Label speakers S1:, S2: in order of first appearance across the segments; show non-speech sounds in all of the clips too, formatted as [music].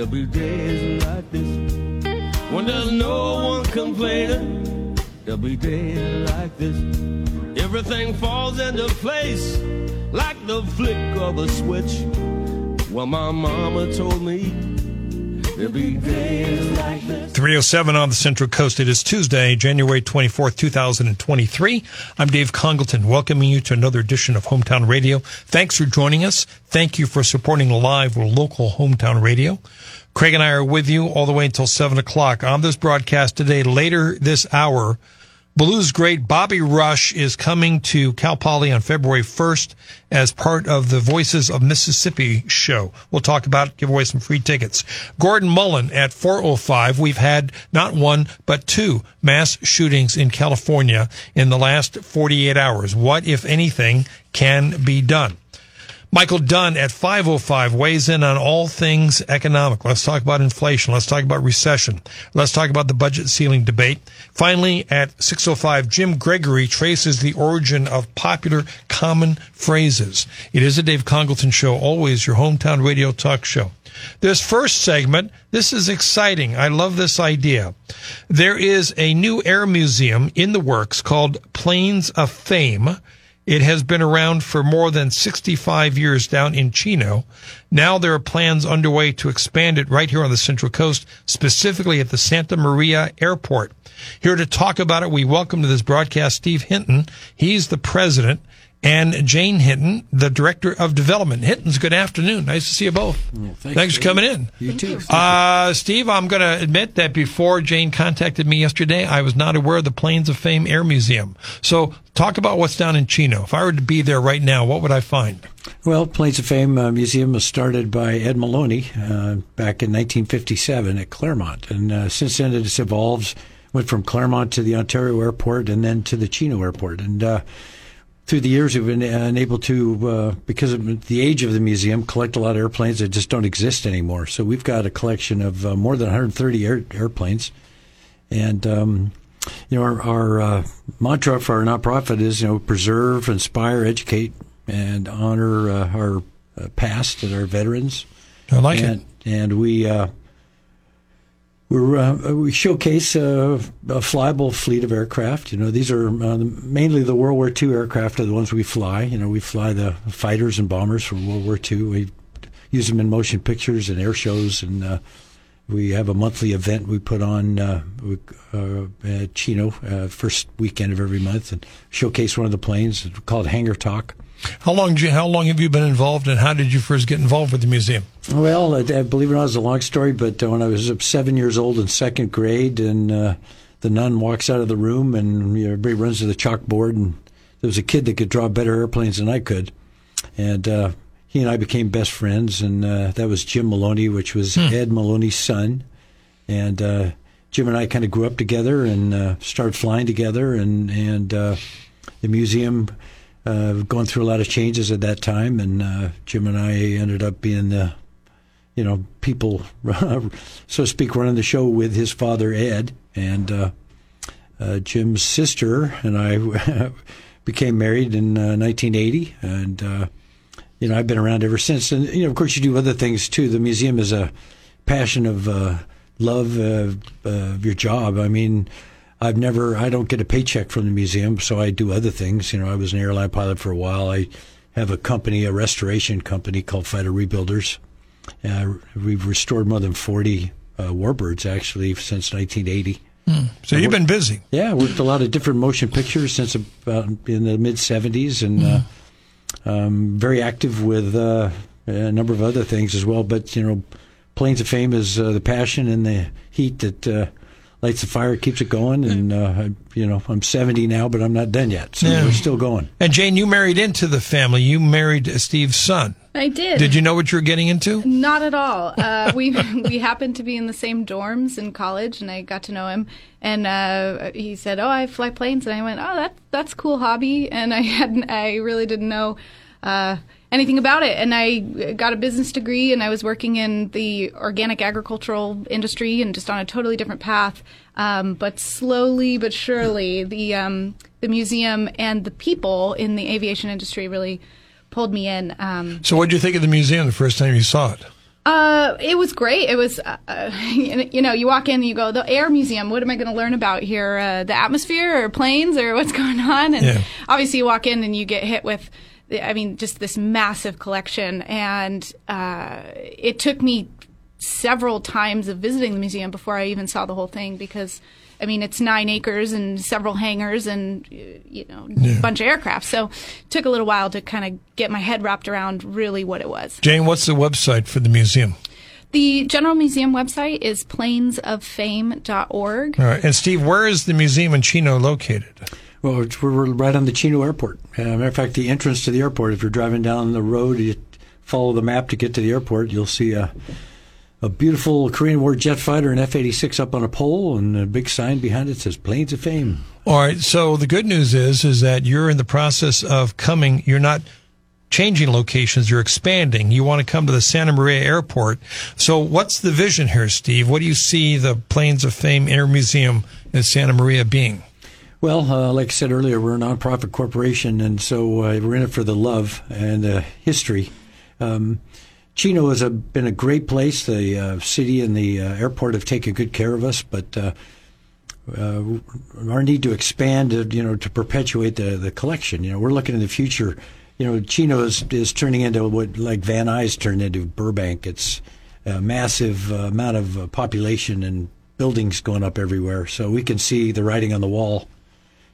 S1: there'll be days like this. When there's no one complaining, there'll be days like this. Everything falls into place like the flick of a switch. Well, my mama told me
S2: 307 on the Central Coast. It is Tuesday, January 24th, 2023. I'm Dave Congleton, welcoming you to another edition of Hometown Radio. Thanks for joining us. Thank you for supporting live or local hometown radio. Craig and I are with you all the way until 7 o'clock. On this broadcast today, later this hour, blues great Bobby Rush is coming to Cal Poly on February 1st as part of the Voices of Mississippi show. We'll talk about it, give away some free tickets. Gordon Mullen at 405. We've had not one, but two mass shootings in California in the last 48 hours. What, if anything, can be done? Michael Dunn at 505 weighs in on all things economic. Let's talk about inflation. Let's talk about recession. Let's talk about the budget ceiling debate. Finally, at 605, Jim Gregory traces the origin of popular common phrases. It is a Dave Congleton show, always your hometown radio talk show. This first segment, this is exciting. I love this idea. There is a new air museum in the works called Planes of Fame. It has been around for more than 65 years down in Chino. Now there are plans underway to expand it right here on the Central Coast, specifically at the Santa Maria Airport. Here to talk about it, we welcome to this broadcast Steve Hinton. He's the president. And Jane Hinton, the director of development. Hinton's good afternoon. Nice to see you both.
S3: thanks,
S2: thanks for coming in.
S3: You too.
S2: Uh, Steve, I'm going to admit that before Jane contacted me yesterday, I was not aware of the Planes of Fame Air Museum. So, talk about what's down in Chino. If I were to be there right now, what would I find?
S3: Well, Planes of Fame uh, Museum was started by Ed Maloney uh, back in 1957 at Claremont, and uh, since then it has evolved. Went from Claremont to the Ontario Airport, and then to the Chino Airport, and uh, through the years, we've been uh, able to, uh, because of the age of the museum, collect a lot of airplanes that just don't exist anymore. So we've got a collection of uh, more than 130 air, airplanes, and um, you know our, our uh, mantra for our nonprofit is you know preserve, inspire, educate, and honor uh, our uh, past and our veterans.
S2: I like
S3: and,
S2: it.
S3: And we we're, uh, we showcase uh, a flyable fleet of aircraft. You know, these are uh, mainly the World War II aircraft are the ones we fly. You know, we fly the fighters and bombers from World War II. We use them in motion pictures and air shows, and uh, we have a monthly event we put on uh, at Chino first weekend of every month and showcase one of the planes called Hangar Talk.
S2: How long? You, how long have you been involved, and how did you first get involved with the museum?
S3: Well, I, believe it or not, it's a long story, but uh, when I was seven years old in second grade, and uh, the nun walks out of the room, and you know, everybody runs to the chalkboard, and there was a kid that could draw better airplanes than I could, and uh, he and I became best friends, and uh, that was Jim Maloney, which was hmm. Ed Maloney's son, and uh, Jim and I kind of grew up together and uh, started flying together, and and the museum uh, going through a lot of changes at that time, and uh, Jim and I ended up being the, you know, people, [laughs] so to speak, running the show with his father Ed, and uh, uh Jim's sister and I [laughs] became married in 1980, uh, and uh, you know I've been around ever since. And you know, of course, you do other things too. The museum is a passion of love of your job. I mean I've never, I don't get a paycheck from the museum, so I do other things. You know, I was an airline pilot for a while. I have a company, a restoration company called Fighter Rebuilders. Uh, we've restored more than 40 uh, warbirds actually since 1980.
S2: Hmm. So you've been busy.
S3: Yeah, worked a lot of different motion pictures since about in the mid 70s, and uh, um, very active with uh, a number of other things as well. But you know, Planes of Fame is uh, the passion and the heat that uh, lights the fire, keeps it going, and uh, you know I'm 70 now, but I'm not done yet, so
S2: Yeah.
S3: we're still going.
S2: And Jane, you married into the family. You married Steve's son.
S4: I did.
S2: Did you know what you were getting into?
S4: Not at all. Uh, [laughs] we we happened to be in the same dorms in college, and I got to know him. And uh, he said, "Oh, I fly planes," and I went, "Oh, that that's cool hobby." And I [laughs] hadn't, I really didn't know uh, anything about it. And I got a business degree, and I was working in the organic agricultural industry, and just on a totally different path. Um, but slowly but surely, the um, the museum and the people in the aviation industry really pulled me in. Um,
S2: So, what did you think of the museum the first time you saw it?
S4: uh, it was great. It was, uh, uh, [laughs] you know, you walk in and you go, the air museum. What am I going to learn about here? Uh, the atmosphere or planes or what's [laughs] going on? And
S2: Yeah.
S4: obviously, you walk in and you get hit with, I mean, just this massive collection. And uh, it took me several times of visiting the museum before I even saw the whole thing because. I mean, it's nine acres and several hangars and you know a bunch of aircraft. So it took a little while to kind of get my head wrapped around really what it was.
S2: Jane, what's the website for the museum?
S4: The General Museum website is planesoffame.org.
S2: All right. And Steve, where is the museum in Chino located?
S3: Well, we're, we're right on the Chino Airport. Uh, matter of fact, the entrance to the airport. If you're driving down the road, you follow the map to get to the airport. You'll see a a beautiful Korean War jet fighter, an F-86 up on a pole, and a big sign behind it says "Planes of Fame."
S2: All right. So the good news is, is that you're in the process of coming. You're not changing locations. You're expanding. You want to come to the Santa Maria Airport. So what's the vision here, Steve? What do you see the Planes of Fame Air Museum in Santa Maria being?
S3: Well, uh, like I said earlier, we're a nonprofit corporation, and so uh, we're in it for the love and uh, history. Um, Chino has a, been a great place. The uh, city and the uh, airport have taken good care of us, but uh, uh, our need to expand, uh, you know, to perpetuate the, the collection. You know, we're looking in the future. You know, Chino is, is turning into what like Van Nuys turned into Burbank. It's a massive uh, amount of population and buildings going up everywhere. So we can see the writing on the wall.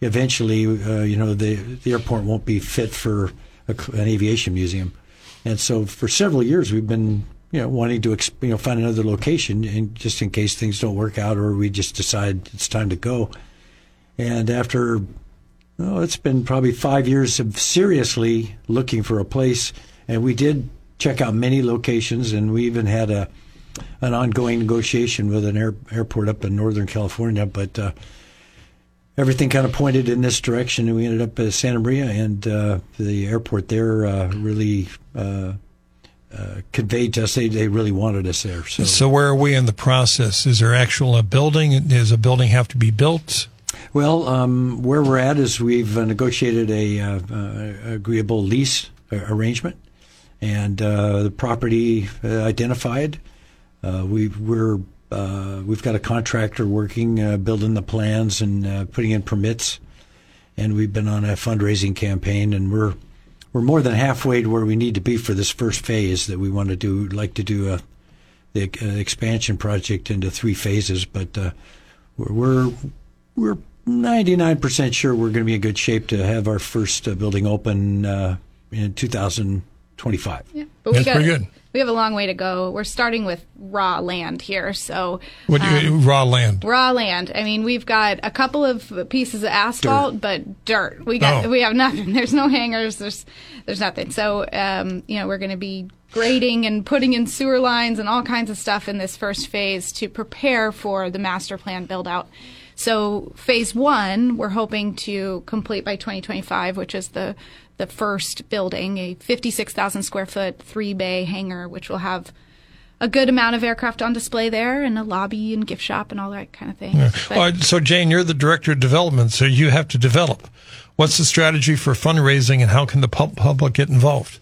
S3: Eventually, you know, the the airport won't be fit for a, an aviation museum. And so for several years, we've been, you know, wanting to, you know, find another location, and just in case things don't work out, or we just decide it's time to go. And after, oh, it's been probably five years of seriously looking for a place, and we did check out many locations, and we even had a an ongoing negotiation with an air, airport up in Northern California, but. Uh, everything kind of pointed in this direction, and we ended up at Santa Maria, and uh, the airport there uh, really uh, uh, conveyed to us they, they really wanted us there. So,
S2: So where are we in the process? Is there actual a building? Does a building have to be built?
S3: well, um, where we're at is we've uh, negotiated a uh, uh, agreeable lease arrangement, and uh, the property identified. Uh, we, we're uh, we've got a contractor working, uh, building the plans and uh, putting in permits, and we've been on a fundraising campaign, and we're we're more than halfway to where we need to be for this first phase that we want to do. We'd Like to do a the uh, expansion project into three phases, but uh, we're we're we're 99% sure we're going to be in good shape to have our first uh, building open in 2025.
S4: Yeah, but
S2: That's
S4: got,
S2: pretty good.
S4: We have a long way to go. We're starting with raw land here, so
S2: What do you, raw land?
S4: raw land. I mean, we've got a couple of pieces of asphalt, but dirt. We got
S2: Oh.
S4: we have nothing. [laughs] There's no hangars. There's there's nothing. So um, you know, we're going to be grading and putting in sewer lines and all kinds of stuff in this first phase to prepare for the master plan build out. So phase one, we're hoping to complete by 2025, which is the the first building, a 56,000 square foot three bay hangar, which will have a good amount of aircraft on display there and a lobby and gift shop and all that kind of thing.
S2: Right, so Jane, you're the director of development, so you have to develop. What's the strategy for fundraising, and how can the public get involved?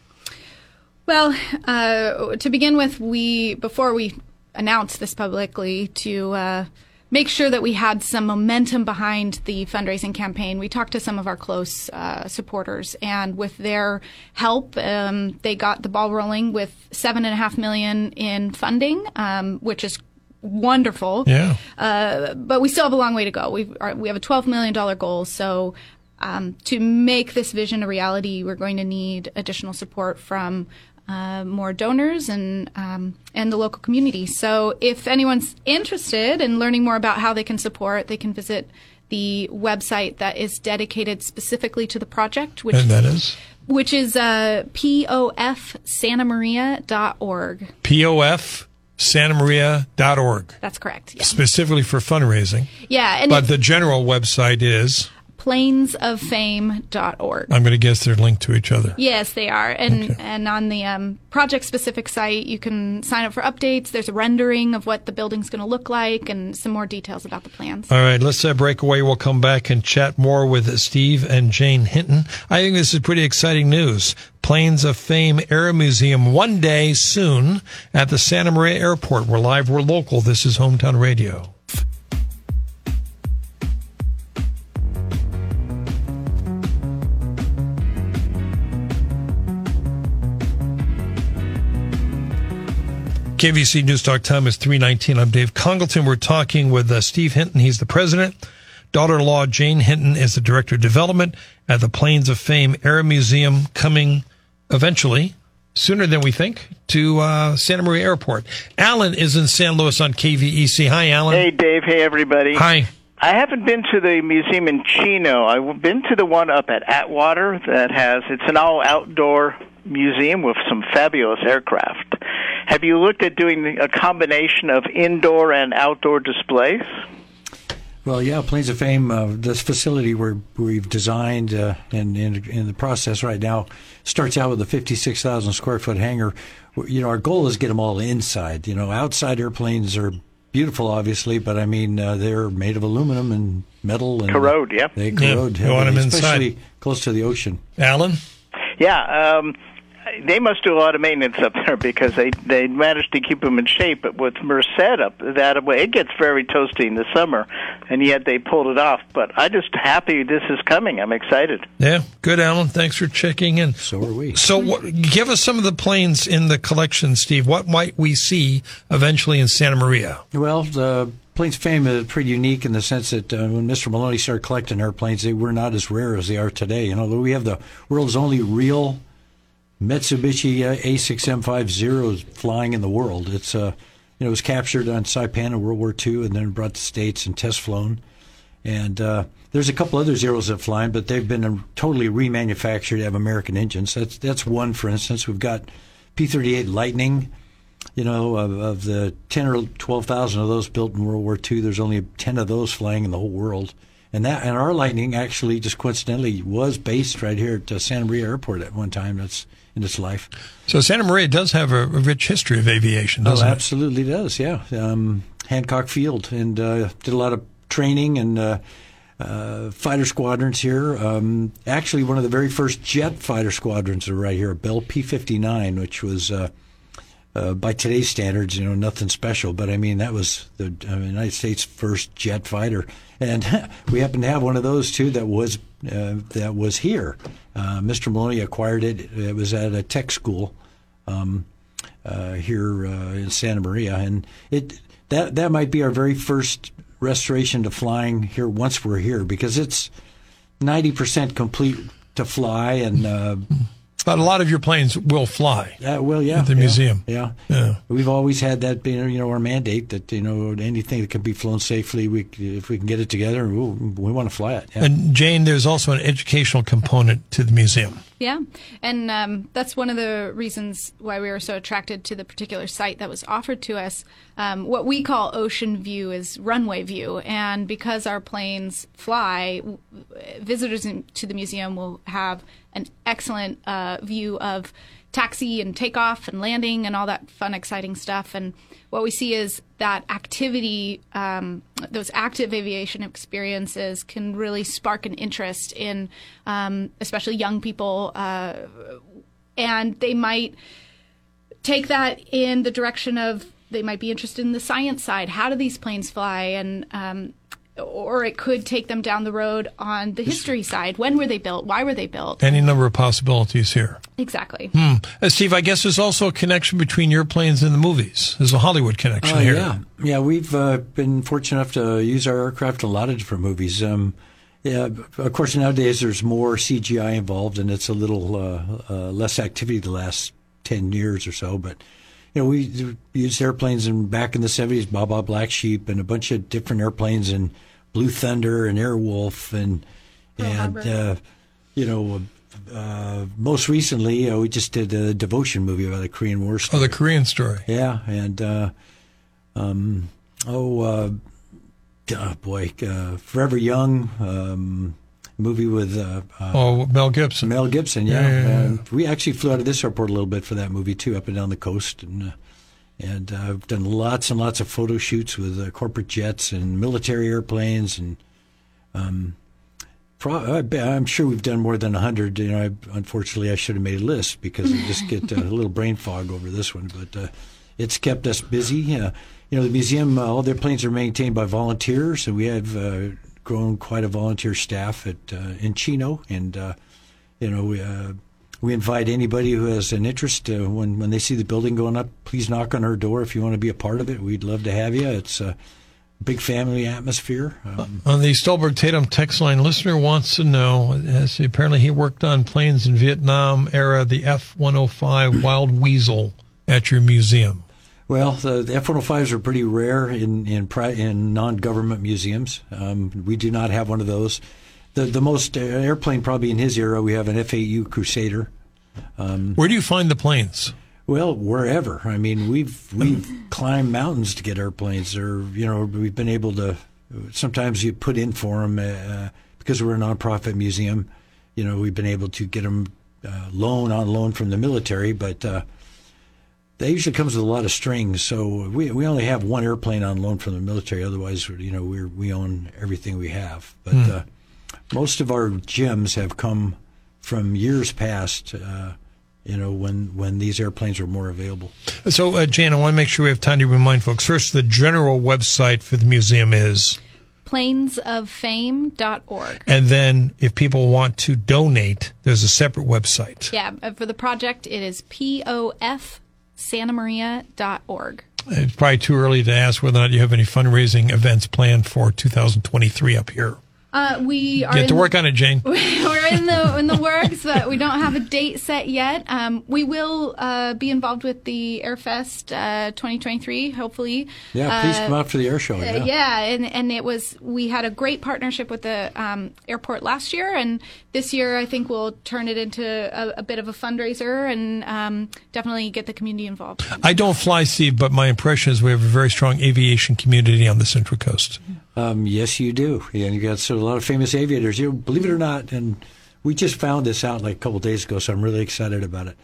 S4: Well, uh, to begin with, we before we announced this publicly to uh, make sure that we had some momentum behind the fundraising campaign, we talked to some of our close uh, supporters, and with their help, um, they got the ball rolling with seven and a half million in funding, um, which is wonderful.
S2: Yeah.
S4: Uh, but we still have a long way to go. We've, we have a $12 million goal. So um, to make this vision a reality, we're going to need additional support from uh, more donors and um, and the local community. So if anyone's interested in learning more about how they can support, they can visit the website that is dedicated specifically to the project, which
S2: And that is
S4: which is uh, pofsantamaria.org.
S2: POF santamaria.org,
S4: That's correct. Yeah,
S2: specifically for fundraising.
S4: yeah and
S2: But the general website is,
S4: planesoffame.org.
S2: I'm going to guess they're linked to each other.
S4: Yes, they are. And
S2: Okay.
S4: and on the um, project specific site, you can sign up for updates. There's a rendering of what the building's going to look like and some more details about the plans.
S2: All right, let's uh, break away. We'll come back and chat more with Steve and Jane Hinton. I think this is pretty exciting news. Planes of Fame Air Museum one day soon at the Santa Maria Airport. We're live, we're local. This is Hometown Radio. KVEC News Talk time is 319. I'm Dave Congleton. We're talking with uh, Steve Hinton. He's the president. Daughter-in-law Jane Hinton is the director of development at the Planes of Fame Air Museum coming eventually, sooner than we think, to uh, Santa Maria Airport. Alan is in San Luis on KVEC. Hi, Alan.
S5: Hey, Dave. Hey, everybody.
S2: Hi.
S5: I haven't been to the museum in Chino. I've been to the one up at Atwater that has, it's an all outdoor museum with some fabulous aircraft. Have you looked at doing a combination of indoor and outdoor displays?
S3: Well, yeah, Planes of Fame, uh, this facility where we've designed uh, and in, in the process right now starts out with a 56,000 square foot hangar. You know, our goal is get them all inside. You know, outside airplanes are beautiful, obviously, but I mean, uh, they're made of aluminum and metal and
S5: Corrode, yep.
S3: They
S2: Yeah,
S3: corrode,
S2: you want 'em
S3: heavily,
S2: inside.
S3: especially close to the ocean.
S2: Alan?
S5: Yeah, um, they must do a lot of maintenance up there because they they managed to keep them in shape. But with Merced up that way, it gets very toasty in the summer, and yet they pulled it off. But I'm just happy this is coming. I'm excited.
S2: Yeah, good, Alan. Thanks for checking in.
S3: So are we.
S2: So, what, give us some of the planes in the collection, Steve. What might we see eventually in Santa Maria?
S3: Well, the planes of Fame is pretty unique in the sense that uh, when Mr. Maloney started collecting airplanes, they were not as rare as they are today. You know, we have the world's only real Mitsubishi uh, A6M50 flying in the world. It's uh, you know, it was captured on Saipan in World War II and then brought to States and test flown. And uh, there's a couple other Zeros that fly, but they've been um, totally remanufactured to have American engines. That's that's one, for instance. We've got P-38 Lightning. You know, of, of the ten or twelve thousand of those built in World War II, there's only ten of those flying in the whole world. And that and our Lightning actually just coincidentally was based right here at uh, Santa Maria Airport at one time. That's in its life.
S2: So, Santa Maria does have a, a rich history of aviation,
S3: Oh,
S2: doesn't it?
S3: absolutely does. Yeah, um, Hancock Field, and uh, did a lot of training and uh, uh, fighter squadrons here. Um, actually, one of the very first jet fighter squadrons are right here, Bell P-59, which was. Uh, by today's standards, you know, nothing special, but I mean, that was the uh, United States' first jet fighter, and [laughs] we happen to have one of those too that was uh, that was here. Uh, Mr. Maloney acquired it. It was at a tech school um, uh, here uh, in Santa Maria, and it that that might be our very first restoration to flying here once we're here because it's ninety percent complete to fly, and
S2: But a lot of your planes will fly.
S3: uh, well, yeah,
S2: At the
S3: yeah,
S2: museum.
S3: yeah.
S2: Yeah.
S3: We've always had that, you know, you know, our mandate that you know anything that can be flown safely, we if we can get it together, we'll, we want to fly it. Yeah.
S2: And Jane, there's also an educational component to the museum.
S4: Yeah, and um, that's one of the reasons why we were so attracted to the particular site that was offered to us. Um, what we call ocean view is runway view, and because our planes fly, w- visitors in, to the museum will have an excellent uh, view of taxi and takeoff and landing and all that fun, exciting stuff. And what we see is that activity, um, those active aviation experiences, can really spark an interest in, um, especially young people, uh, and they might take that in the direction of they might be interested in the science side. How do these planes fly? And um, or it could take them down the road on the history side. When were they built? Why were they built?
S2: Any number of possibilities here.
S4: Exactly.
S2: Uh, Steve, I guess there's also a connection between your planes and the movies. There's a Hollywood connection
S3: Oh,
S2: here.
S3: yeah, yeah. We've uh, been fortunate enough to use our aircraft in a lot of different movies. Um, yeah, of course, nowadays there's more CGI involved, and it's a little uh, uh, less activity the last ten years or so. But you know, we used airplanes in back in the seventies, Baa Baa Black Sheep, and a bunch of different airplanes, and Blue Thunder and Airwolf, and and uh, you know. Uh, most recently, uh, we just did a devotion movie about the Korean War. Story.
S2: Oh, the Korean story.
S3: Yeah, and uh, um, oh, uh, oh boy, uh, Forever Young um, movie with uh, uh,
S2: Oh, Mel Gibson.
S3: Mel Gibson. Yeah,
S2: Yeah, yeah, yeah.
S3: And we actually flew out of this airport a little bit for that movie too, up and down the coast, and uh, and uh, I've done lots and lots of photo shoots with uh, corporate jets and military airplanes, and um, pro- I'm sure we've done more than hundred. You know, I, unfortunately, I should have made a list because I just get uh, a little brain fog over this one, but. Uh, it's kept us busy. Uh, you know, the museum, all their planes are maintained by volunteers, and we have grown quite a volunteer staff at in Chino, and you know, we we invite anybody who has an interest uh, when when they see the building going up. Please knock on our door if you want to be a part of it. We'd love to have you. It's a big family atmosphere. Um,
S2: On the Stolberg Tatum text line, listener wants to know. As apparently, he worked on planes in Vietnam era, the F one hundred five Wild Weasel at your museum.
S3: Well, the, the F-105s are pretty rare in in, pri- in non-government museums. Um, we do not have one of those. The the most uh, airplane probably in his era, we have an F-8U Crusader.
S2: Where do you find the planes?
S3: Well, wherever. I mean, we've [laughs] we've climbed mountains to get airplanes, or you know, we've been able to. Sometimes you put in for them uh, because we're a nonprofit museum. You know, we've been able to get them uh, loan on loan from the military, but uh, that usually comes with a lot of strings. So we we only have one airplane on loan from the military. Otherwise, you know, we we own everything we have. But uh, most of our gems have come from years past. Uh, you know, when when these airplanes were more available.
S2: So, uh, Jan, I want to make sure we have time to remind folks. First, the general website for the museum is,
S4: planesoffame.org.
S2: and then if people want to donate, there's a separate website.
S4: Yeah, uh, for the project, it is pofsantamaria.org.
S2: It's probably too early to ask whether or not you have any fundraising events planned for 2023 up here.
S4: Uh, we are
S2: Get
S4: in
S2: to
S4: the-
S2: work on it, Jane. [laughs]
S4: we're in the in the works, but we don't have a date set yet. Um, we will uh, be involved with the Airfest uh, 2023, hopefully.
S3: Yeah, please
S4: Uh,
S3: come out for the air show.
S4: uh,
S3: Yeah.
S4: yeah, and and it was we had a great partnership with the um, airport last year, and this year I think we'll turn it into a, a bit of a fundraiser and um, definitely get the community involved.
S2: I don't fly, Steve, but my impression is we have a very strong aviation community on the Central Coast.
S3: Um, yes, you do. Yeah, and you got of a lot of famous aviators. You know, believe it or not, and we just found this out like a couple days ago, so I'm really excited about it.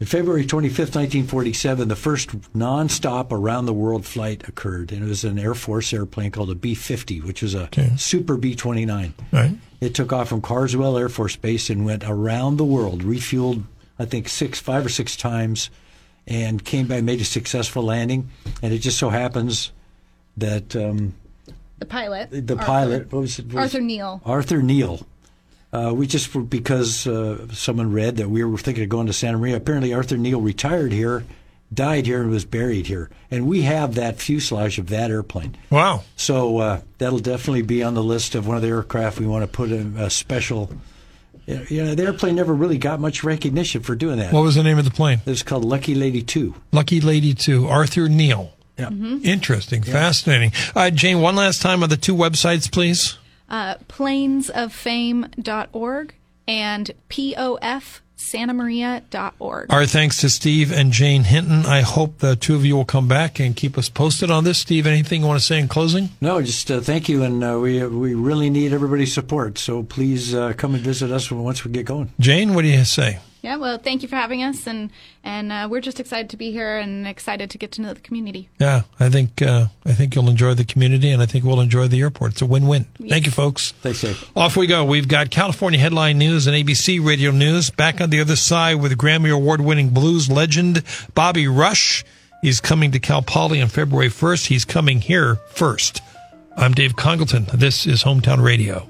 S3: On February 25th, 1947, the first non-stop around-the-world flight occurred, and it was an Air Force airplane called a B-50, which was a
S2: Okay.
S3: Super B-29.
S2: Right.
S3: It took off from Carswell Air Force Base and went around the world, refueled, I think, six, five or six times, and came back, made a successful landing. And it just so happens that um,
S4: The pilot,
S3: the
S4: Arthur.
S3: pilot, what was it? what was-
S4: Arthur Neal.
S3: Arthur Neal. Uh, we just because uh, someone read that we were thinking of going to Santa Maria. Apparently, Arthur Neal retired here, died here, and was buried here. And we have that fuselage of that airplane.
S2: Wow.
S3: So uh, that'll definitely be on the list of one of the aircraft we want to put in a special. You know, the airplane never really got much recognition for doing that.
S2: What was the name of the plane?
S3: It's called Lucky Lady Two.
S2: Lucky Lady 2, Arthur Neal.
S3: Yeah.
S2: Interesting, fascinating. Uh, Jane, one last time on the two websites, please.
S4: uh, planesoffame.org and pofsantamaria.org.
S2: Our thanks to Steve and Jane Hinton. I hope the two of you will come back and keep us posted on this. Steve, anything you want to say in closing?
S3: No, just uh, thank you, and uh, we we really need everybody's support. So please uh, come and visit us once we get going.
S2: Jane, what do you say?
S4: Yeah, well, thank you for having us, and and uh, we're just excited to be here and excited to get to know the community.
S2: Yeah, I think uh, I think you'll enjoy the community, and I think we'll enjoy the airport. It's a win-win. Thank you, folks.
S3: Thanks, Dave.
S2: Off we go. We've got California headline news and ABC radio news. Back on the other side with Grammy Award winning blues legend Bobby Rush. He's coming to Cal Poly on February 1st. He's coming here first. I'm Dave Congleton. This is Hometown Radio.